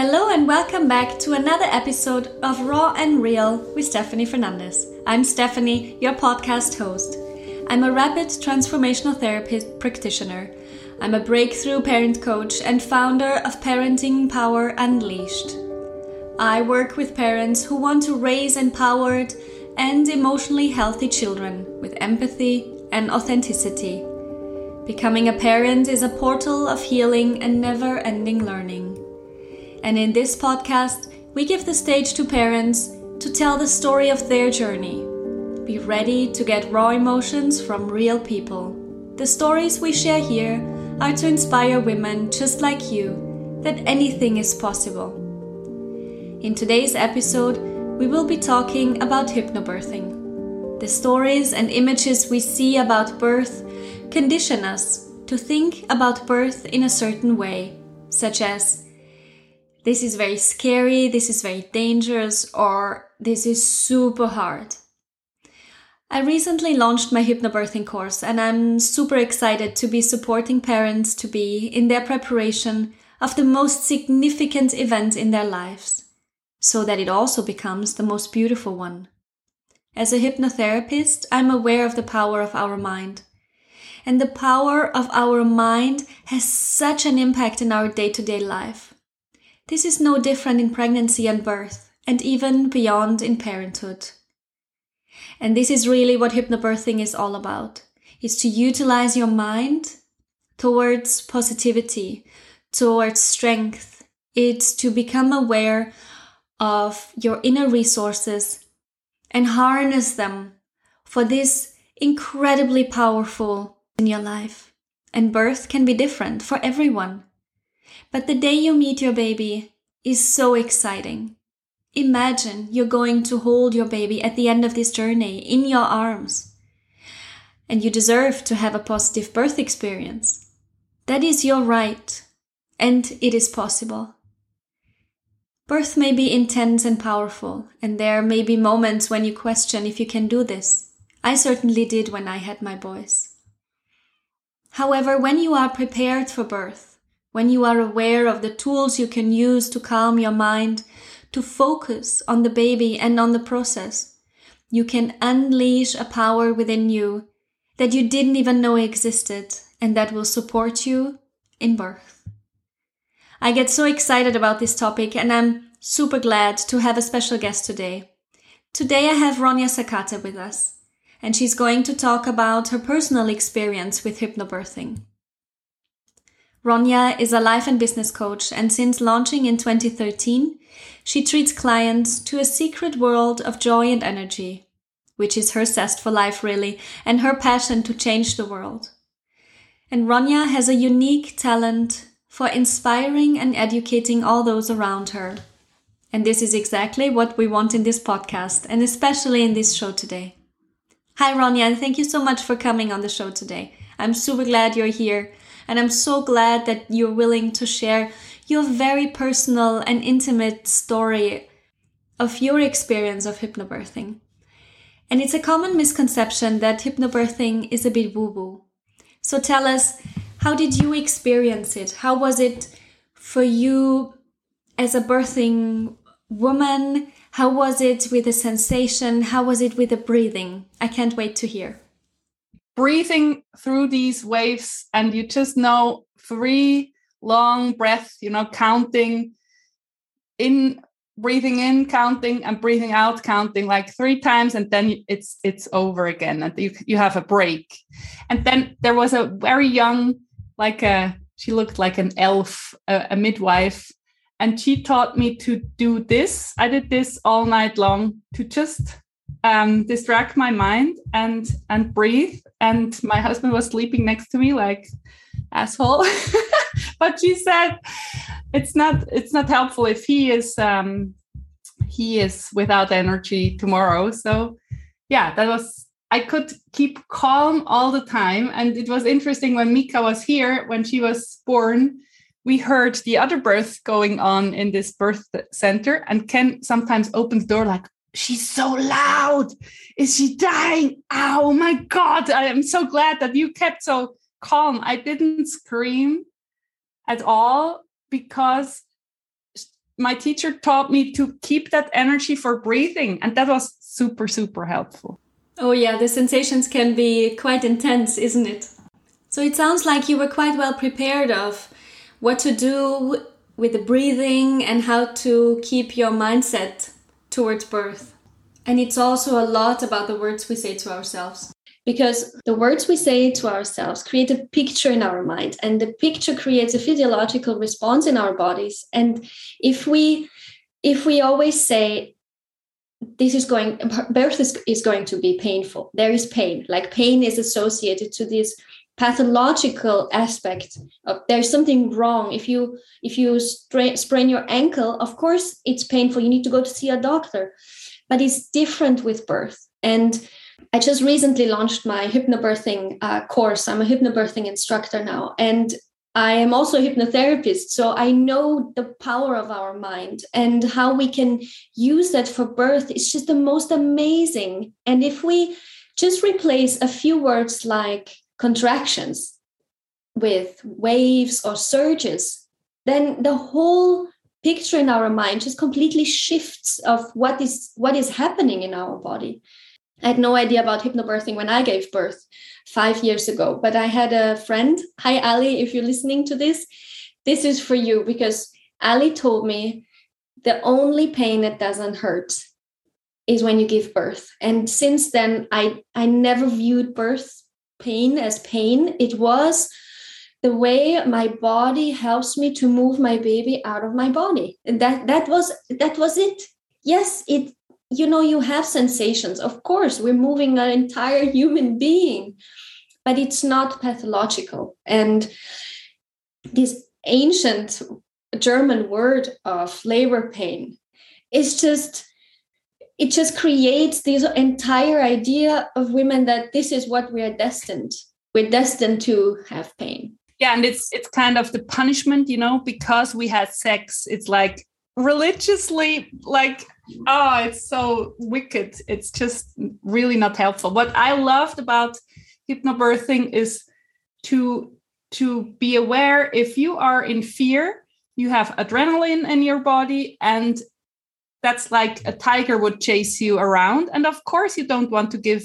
Hello and welcome back to another episode of Raw and Real with Stephanie Fernandez. I'm Stephanie, your podcast host. I'm a rapid transformational therapist practitioner. I'm a breakthrough parent coach and founder of Parenting Power Unleashed. I work with parents who want to raise empowered and emotionally healthy children with empathy and authenticity. Becoming a parent is a portal of healing and never ending learning. And in this podcast, we give the stage to parents to tell the story of their journey. Be ready to get raw emotions from real people. The stories we share here are to inspire women just like you that anything is possible. In today's episode, we will be talking about hypnobirthing. The stories and images we see about birth condition us to think about birth in a certain way, such as this is very scary, this is very dangerous, or this is super hard. I recently launched my hypnobirthing course and I'm super excited to be supporting parents to be in their preparation of the most significant event in their lives, so that it also becomes the most beautiful one. As a hypnotherapist, I'm aware of the power of our mind. And the power of our mind has such an impact in our day to day life. This is no different in pregnancy and birth, and even beyond in parenthood. And this is really what hypnobirthing is all about, is to utilize your mind towards positivity, towards strength. It's to become aware of your inner resources and harness them for this incredibly powerful in your life. And birth can be different for everyone. But the day you meet your baby is so exciting. Imagine you're going to hold your baby at the end of this journey in your arms. And you deserve to have a positive birth experience. That is your right. And it is possible. Birth may be intense and powerful, and there may be moments when you question if you can do this. I certainly did when I had my boys. However, when you are prepared for birth, when you are aware of the tools you can use to calm your mind, to focus on the baby and on the process, you can unleash a power within you that you didn't even know existed and that will support you in birth. I get so excited about this topic and I'm super glad to have a special guest today. Today I have Ronja Sakata with us and she's going to talk about her personal experience with hypnobirthing. Ronja is a life and business coach, and since launching in 2013, she treats clients to a secret world of joy and energy, which is her zest for life, really, and her passion to change the world. And Ronja has a unique talent for inspiring and educating all those around her. And this is exactly what we want in this podcast, and especially in this show today. Hi, Ronja, and thank you so much for coming on the show today. I'm super glad you're here and I'm so glad that you're willing to share your very personal and intimate story of your experience of hypnobirthing. And it's a common misconception that hypnobirthing is a bit woo woo. So tell us, how did you experience it? How was it for you as a birthing woman? How was it with the sensation? How was it with the breathing? I can't wait to hear breathing through these waves and you just know three long breaths you know counting in breathing in counting and breathing out counting like three times and then it's it's over again and you, you have a break. And then there was a very young like a she looked like an elf a, a midwife and she taught me to do this. I did this all night long to just um, distract my mind and and breathe. And my husband was sleeping next to me, like asshole. but she said it's not it's not helpful if he is um, he is without energy tomorrow. So yeah, that was I could keep calm all the time. And it was interesting when Mika was here, when she was born, we heard the other birth going on in this birth center. And Ken sometimes opens door like, she's so loud. Is she dying? Oh my God. I am so glad that you kept so calm. I didn't scream at all because my teacher taught me to keep that energy for breathing and that was super super helpful oh yeah the sensations can be quite intense isn't it so it sounds like you were quite well prepared of what to do with the breathing and how to keep your mindset towards birth. And it's also a lot about the words we say to ourselves. Because the words we say to ourselves create a picture in our mind and the picture creates a physiological response in our bodies. And if we if we always say this is going birth is, is going to be painful there is pain. Like pain is associated to this pathological aspect of there's something wrong if you if you sprain, your ankle of course it's painful you need to go to see a doctor but it's different with birth and I just recently launched my hypnobirthing uh, course. I'm a hypnobirthing instructor now, and I am also a hypnotherapist. So I know the power of our mind and how we can use that for birth. It's just the most amazing. And if we just replace a few words like contractions with waves or surges, then the whole picture in our mind just completely shifts of what is what is happening in our body I had no idea about hypnobirthing when I gave birth five years ago. But I had a friend. Hi, Ali, if you're listening to this, this is for you because Ali told me the only pain that doesn't hurt is when you give birth. And since then, I, I never viewed birth pain as pain. It was the way my body helps me to move my baby out of my body. And that that was that was it. Yes, it you know you have sensations of course we're moving an entire human being but it's not pathological and this ancient german word of labor pain is just it just creates this entire idea of women that this is what we are destined we're destined to have pain. Yeah and it's it's kind of the punishment you know because we had sex it's like religiously like oh it's so wicked. It's just really not helpful. What i loved about hypnobirthing is to to be aware if you are in fear you have adrenaline in your body and that's like a tiger would chase you around and of course you don't want to give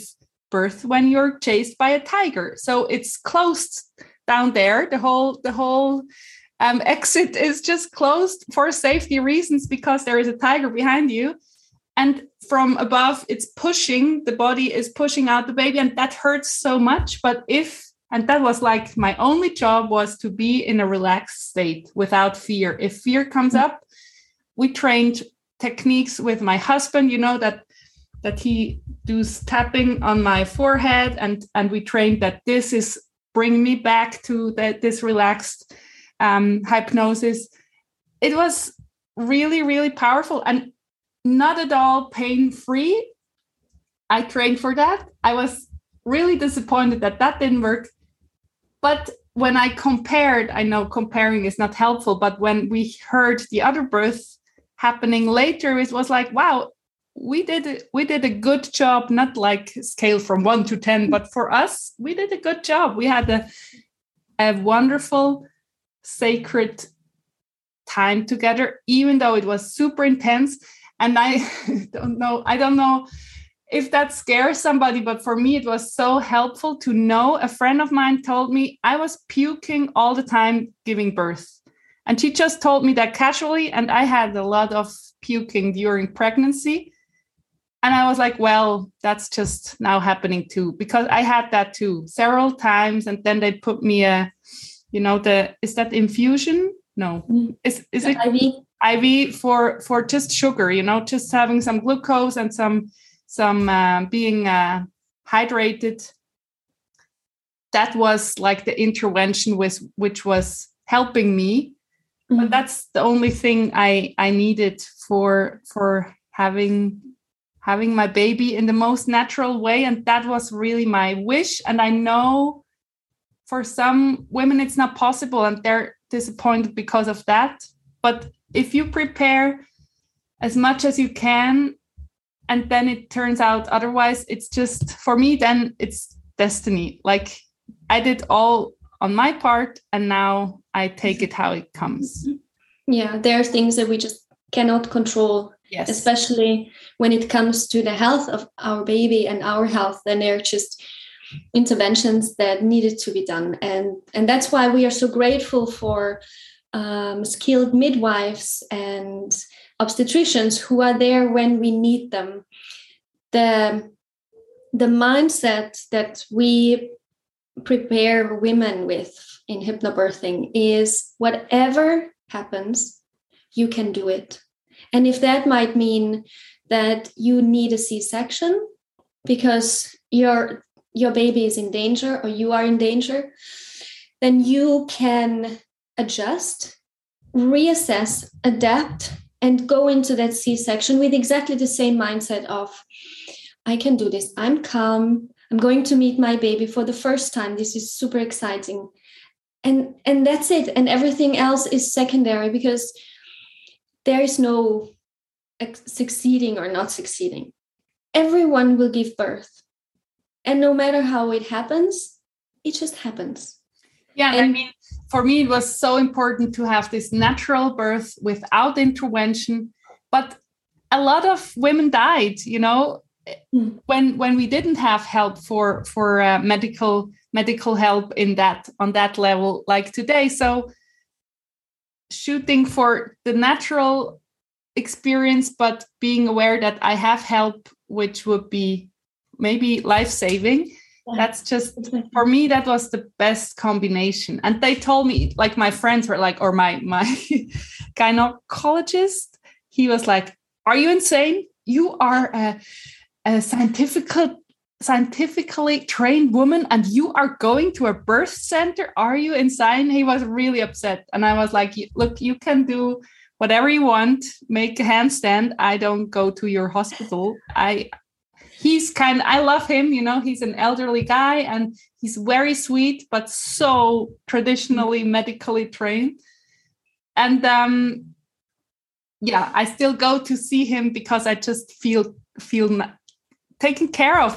birth when you're chased by a tiger so it's closed down there the whole the whole um, exit is just closed for safety reasons because there is a tiger behind you. And from above, it's pushing, the body is pushing out the baby, and that hurts so much. But if, and that was like my only job was to be in a relaxed state without fear. If fear comes up, we trained techniques with my husband, you know, that that he does tapping on my forehead and and we trained that this is bring me back to that this relaxed um, hypnosis. It was really, really powerful and not at all pain free. I trained for that. I was really disappointed that that didn't work. But when I compared, I know comparing is not helpful, but when we heard the other birth happening later, it was like, wow, we did we did a good job, not like scale from one to ten, hmm. but for us, we did a good job. We had a, a wonderful sacred time together, even though it was super intense. And I don't know, I don't know if that scares somebody, but for me, it was so helpful to know. A friend of mine told me I was puking all the time giving birth. And she just told me that casually. And I had a lot of puking during pregnancy. And I was like, well, that's just now happening too, because I had that too several times. And then they put me a you know the is that infusion no mm. is is it iv iv for for just sugar you know just having some glucose and some some uh, being uh, hydrated that was like the intervention with which was helping me mm-hmm. but that's the only thing i i needed for for having having my baby in the most natural way and that was really my wish. And i know for some women it's not possible and they're disappointed because of that. But if you prepare as much as you can and then it turns out otherwise it's just for me then it's destiny. Like i did all on my part and now i take it how it comes. Yeah there are things that we just cannot control yes. especially when it comes to the health of our baby and our health then there are just interventions that needed to be done. And and that's why we are so grateful for um, skilled midwives and obstetricians who are there when we need them. The the mindset that we prepare women with in hypnobirthing is whatever happens you can do it. And if that might mean that you need a c-section because your your baby is in danger or you are in danger then you can adjust reassess adapt and go into that c-section with exactly the same mindset of i can do this. I'm calm i'm going to meet my baby for the first time. This is super exciting. And and that's it. And everything else is secondary because there is no succeeding or not succeeding. Everyone will give birth. And no matter how it happens it just happens. Yeah and, I mean, for me it was so important to have this natural birth without intervention. But a lot of women died you know. When when we didn't have help for for uh, medical medical help in that on that level like today so shooting for the natural experience but being aware that i have help which would be maybe life saving yeah. that's just for me that was the best combination. And they told me like my friends were like or my my gynecologist he was like are you insane? You are a, a scientific scientifically trained woman and you are going to a birth center? Are you insane? He was really upset. And i was like look you can do whatever you want. Make a handstand. I don't go to your hospital. I he's kind i love him you know he's an elderly guy and he's very sweet but so traditionally medically trained. And um yeah i still go to see him because i just feel feel taken care of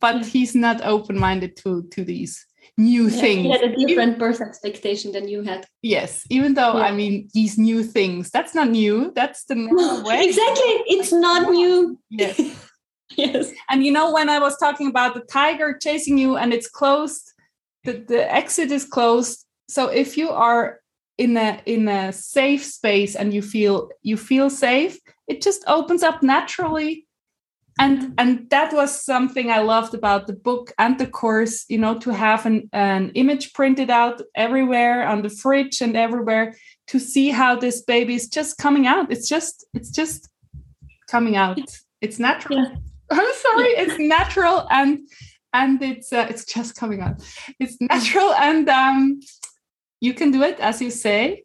but mm. he's not open-minded to to these new yeah, things. He had a different even, birth expectation than you had. Yes, even though yeah. I mean these new things, that's not new. That's the normal way. Exactly, it's not new. Yes. yes. And you know when I was talking about the tiger chasing you and it's closed, the, the exit is closed. So if you are in a in a safe space and you feel you feel safe, it just opens up naturally and and that was something i loved about the book and the course you know to have an, an image printed out everywhere on the fridge and everywhere to see how this baby is just coming out. It's just it's just coming out. It's natural. Yeah. i'm sorry it's natural and and it's uh, it's just coming out. It's natural and um you can do it as you say.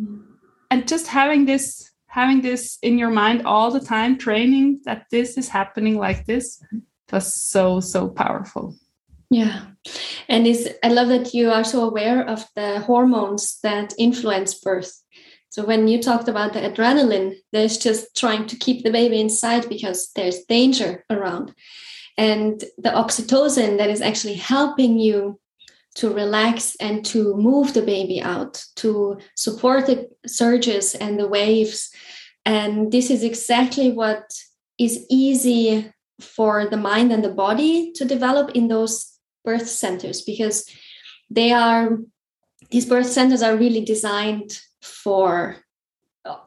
Mm. and just having this having this in your mind all the time, training that this is happening like this was so, so powerful. Yeah. And is I love that you are so aware of the hormones that influence birth. So when you talked about the adrenaline, there's just trying to keep the baby inside because there's danger around. And the oxytocin that is actually helping you to relax and to move the baby out, to support the surges and the waves. And this is exactly what is easy for the mind and the body to develop in those birth centers because they are, these birth centers are really designed for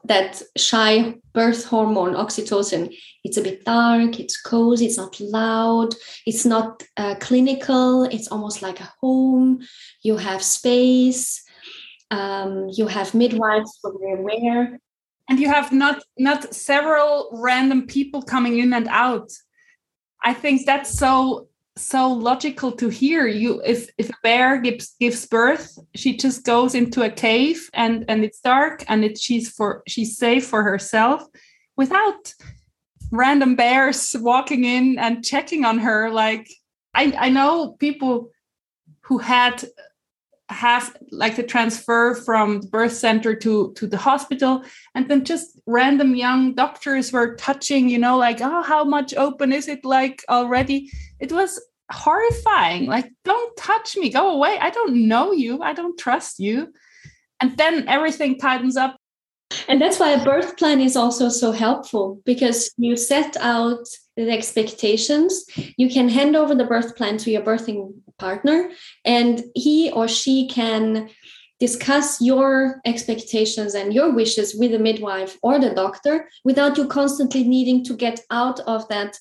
that shy birth hormone oxytocin. It's a bit dark it's cozy it's not loud it's not uh, clinical it's almost like a home. You have space um, you have midwives from where and you have not not several random people coming in and out. I think that's so so logical to hear. You if if a bear gives gives birth she just goes into a cave and and it's dark and it she's for she's safe for herself without random bears walking in and checking on her. Like i i know people who had have like the transfer from the birth center to to the hospital. And then just random young doctors were touching you know like oh how much open is it like already? It was horrifying. Like don't touch me. Go away. I don't know you. I don't trust you. And then everything tightens up. And that's why a birth plan is also so helpful because you set out the expectations. You can hand over the birth plan to your birthing partner and he or she can discuss your expectations and your wishes with the midwife or the doctor without you constantly needing to get out of that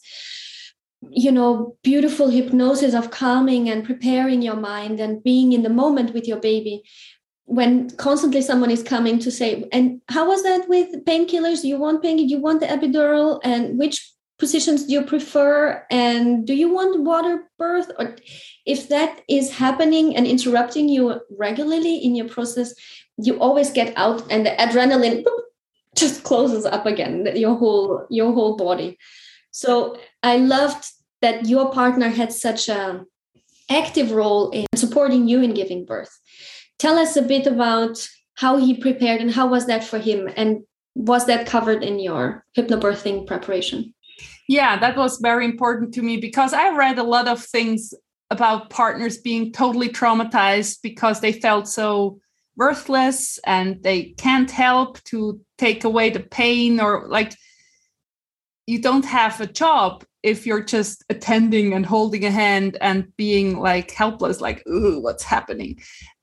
you know beautiful hypnosis of calming and preparing your mind and being in the moment with your baby. When constantly someone is coming to say and how was that with painkillers? You want pain? You want the epidural? And which positions do you prefer? And do you want water birth? Or if that is happening and interrupting you regularly in your process you always get out and the adrenaline boop, just closes up again your whole your whole body. So i loved that your partner had such a active role in supporting you in giving birth. Tell us a bit about how he prepared and how was that for him? And was that covered in your hypnobirthing preparation yeah that was very important to me because i read a lot of things about partners being totally traumatized because they felt so worthless and they can't help to take away the pain or like you don't have a job if you're just attending and holding a hand and being like helpless like ooh what's happening?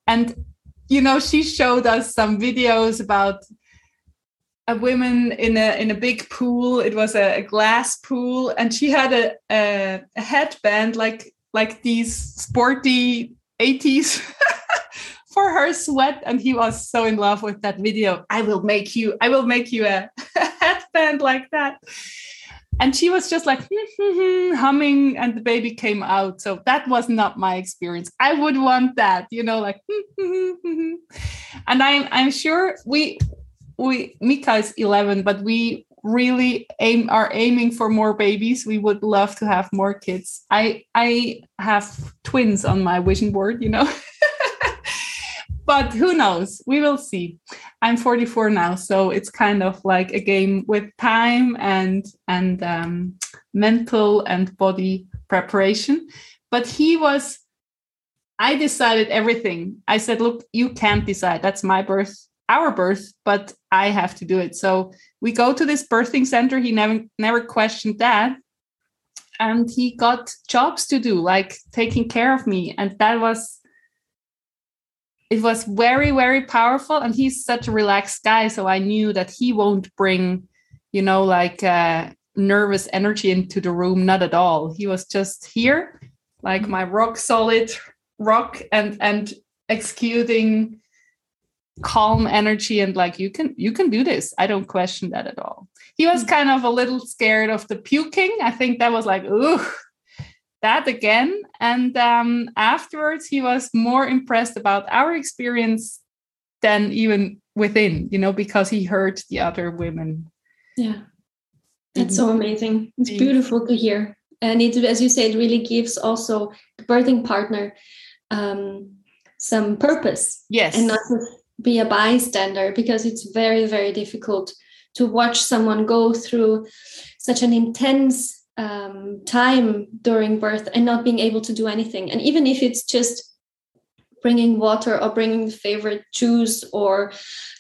And you know she showed us some videos about a woman in a in a big pool. It was a, a glass pool. And she had a, a, a headband like like these sporty 80s for her sweat. And he was so in love with that video. I will make you i will make you a headband like that. And she was just like hmm, hmm, hmm, humming and the baby came out. So that was not my experience. I would want that you know like and i'm i'm sure we we mika is 11 but we really aim are aiming for more babies. We would love to have more kids. I i have twins on my vision board you know? But who knows? We will see. I'm 44 now so it's kind of like a game with time and and um, mental and body preparation. But he was i decided everything. I said look you can't decide. That's my birth our birth but i have to do it. So we go to this birthing center. He never never questioned that. And he got jobs to do like taking care of me. And that was it was very very powerful. And he's such a relaxed guy. So i knew that he won't bring you know like uh, nervous energy into the room not at all. He was just here like my rock solid rock and and executing calm energy and like you can you can do this. I don't question that at all. He was kind of a little scared of the puking. I think that was like ooh that again. And um, afterwards he was more impressed about our experience than even within you know because he heard the other women. Yeah. That's so amazing. It's beautiful to hear. And it as you say it really gives also the birthing partner um, some purpose yes. and not just be a bystander because it's very very difficult to watch someone go through such an intense um, time during birth and not being able to do anything. And even if it's just bringing water or bringing the favorite juice or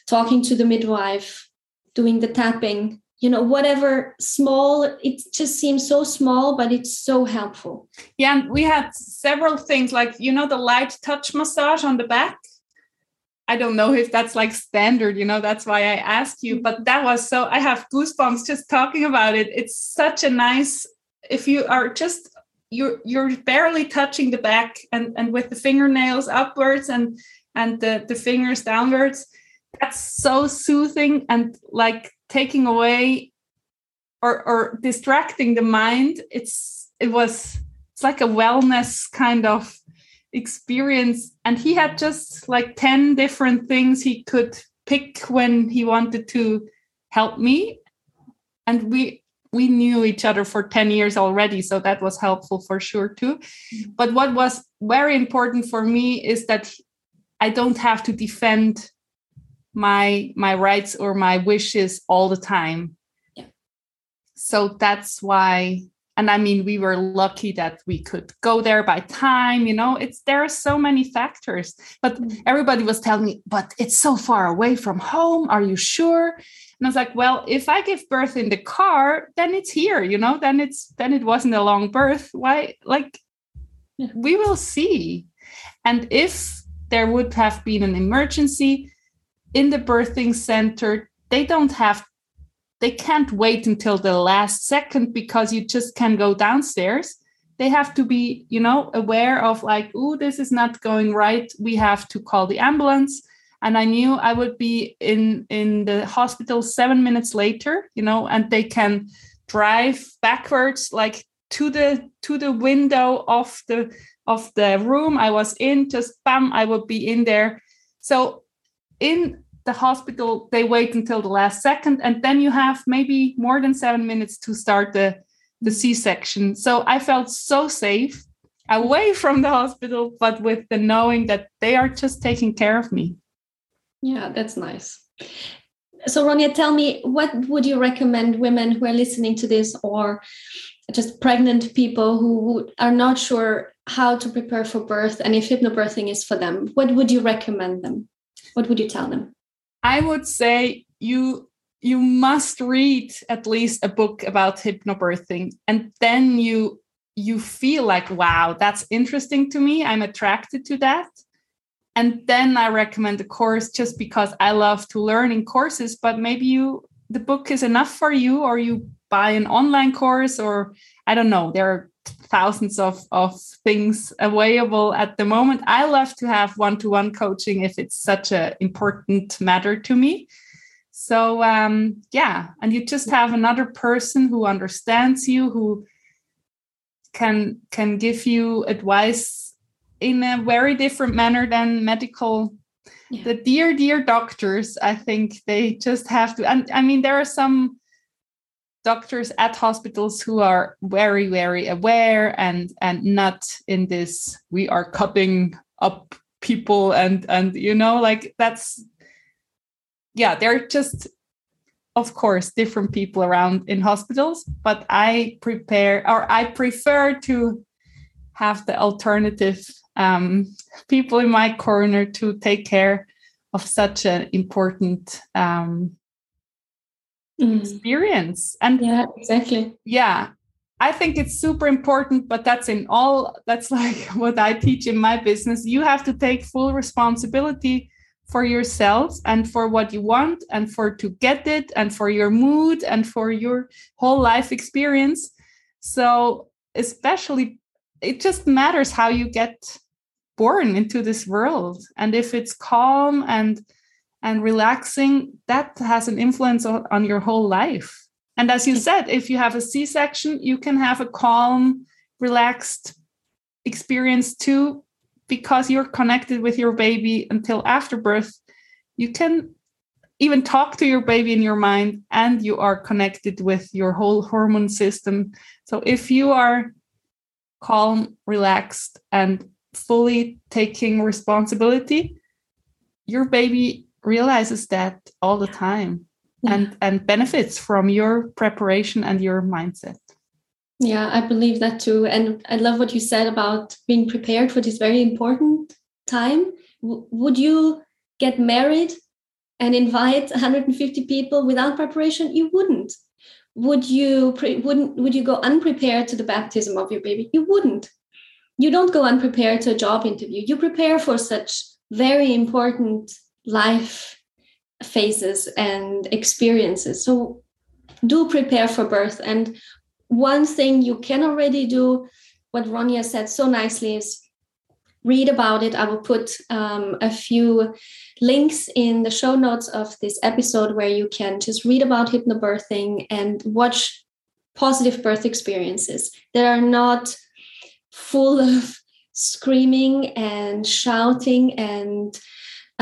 talking to the midwife doing the tapping you know whatever small it just seems so small but it's so helpful. Yeah we had several things like you know the light touch massage on the back I don't know if that's like standard, you know, that's why I asked you. But mm-hmm. that was so, I have goosebumps just talking about it. It's such a nice, if you are just, you're you're barely touching the back and and with the fingernails upwards and and the the fingers downwards that's so soothing and like taking away or or distracting the mind it's it was it's like a wellness kind of experience and he had just like 10 different things he could pick when he wanted to help me and we we knew each other for 10 years already so that was helpful for sure too mm-hmm. but what was very important for me is that i don't have to defend my my rights or my wishes all the time yeah. so that's why and i mean we were lucky that we could go there by time you know it's there are so many factors. But everybody was telling me but it's so far away from home are you sure? And i was like well if i give birth in the car then it's here you know then it's then it wasn't a long birth. Why like yeah. we will see. And if there would have been an emergency in the birthing center they don't have they can't wait until the last second because you just can go downstairs. They have to be you know aware of like oh this is not going right. We have to call the ambulance. And i knew i would be in in the hospital 7 minutes later you know and they can drive backwards like to the to the window of the of the room i was in. Just bam i would be in there. So in the hospital they wait until the last second and then you have maybe more than seven minutes to start the the c-section. So i felt so safe away from the hospital but with the knowing that they are just taking care of me. Yeah that's nice. So Ronja tell me what would you recommend women who are listening to this or just pregnant people who are not sure how to prepare for birth and if hypnobirthing is for them what would you recommend them? What would you tell them I would say you you must read at least a book about hypnobirthing and then you you feel like wow that's interesting to me. I'm attracted to that. And then i recommend the course just because i love to learn in courses but maybe you the book is enough for you or you buy an online course or i don't know there are thousands of, of things available at the moment. I love to have one to one coaching if it's such an important matter to me. So, um, yeah, and you just have another person who understands you, who can can give you advice in a very different manner than medical yeah. the dear dear doctors i think they just have to and i mean there are some doctors at hospitals who are very very aware and and not in this we are cutting up people and and you know like that's yeah they're just of course different people around in hospitals but i prepare or i prefer to have the alternative um, people in my corner to take care of such an important um, mm. experience. And yeah exactly. Yeah i think it's super important but that's in all that's like what i teach in my business. You have to take full responsibility for yourself and for what you want and for to get it and for your mood and for your whole life experience. So especially it just matters how you get born into this world. And if it's calm and and relaxing, that has an influence on, your whole life. And as you said, if you have a C section, you can have a calm, relaxed experience too, because you're connected with your baby until after birth. You can even talk to your baby in your mind, and you are connected with your whole hormone system. So if you are calm, relaxed, and fully taking responsibility, your baby realizes that all the time yeah. and and benefits from your preparation and your mindset. Yeah i believe that too. And i love what you said about being prepared for this very important time. W- would you get married and invite 150 people without preparation? You wouldn't. Would you pre- wouldn't would you go unprepared to the baptism of your baby? You wouldn't. You don't go unprepared to a job interview. You prepare for such very important life phases and experiences. So do prepare for birth. And one thing you can already do, what Ronja said so nicely, is read about it. I will put um, a few links in the show notes of this episode where you can just read about hypnobirthing and watch positive birth experiences that are not full of screaming and shouting and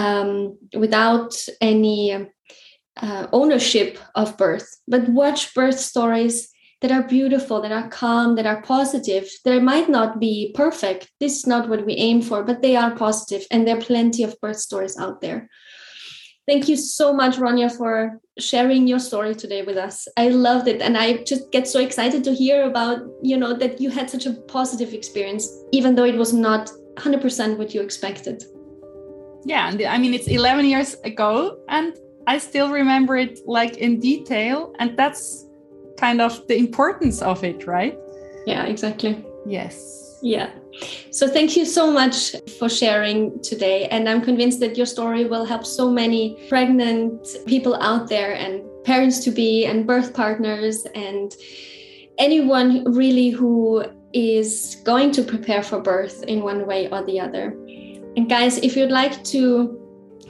um, without any uh, ownership of birth, but watch birth stories that are beautiful, that are calm, that are positive. They might not be perfect. This is not what we aim for, but they are positive, and there are plenty of birth stories out there. Thank you so much, Ronja, for sharing your story today with us. I loved it. And I just get so excited to hear about, you know, that you had such a positive experience, even though it was not 100% what you expected. Yeah. I mean, it's 11 years ago and I still remember it like in detail. And that's kind of the importance of it, right? Yeah, exactly. Yes. Yeah. So thank you so much for sharing today. And I'm convinced that your story will help so many pregnant people out there and parents to be and birth partners and anyone really who is going to prepare for birth in one way or the other. And guys, if you'd like to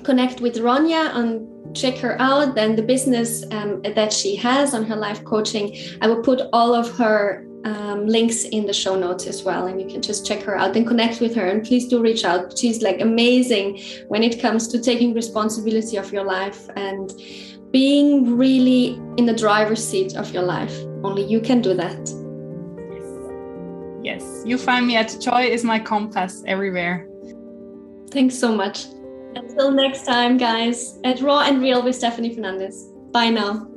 connect with Ronja and check her out, then the business um, that she has on her life coaching, I will put all of her um, links in the show notes as well. And you can just check her out and connect with her. And please do reach out. She's like amazing when it comes to taking responsibility of your life and being really in the driver's seat of your life. Only you can do that. Yes. Yes. You find me at joy is my compass everywhere thanks so much. Until next time guys. At raw and real with stephanie fernandez. Bye now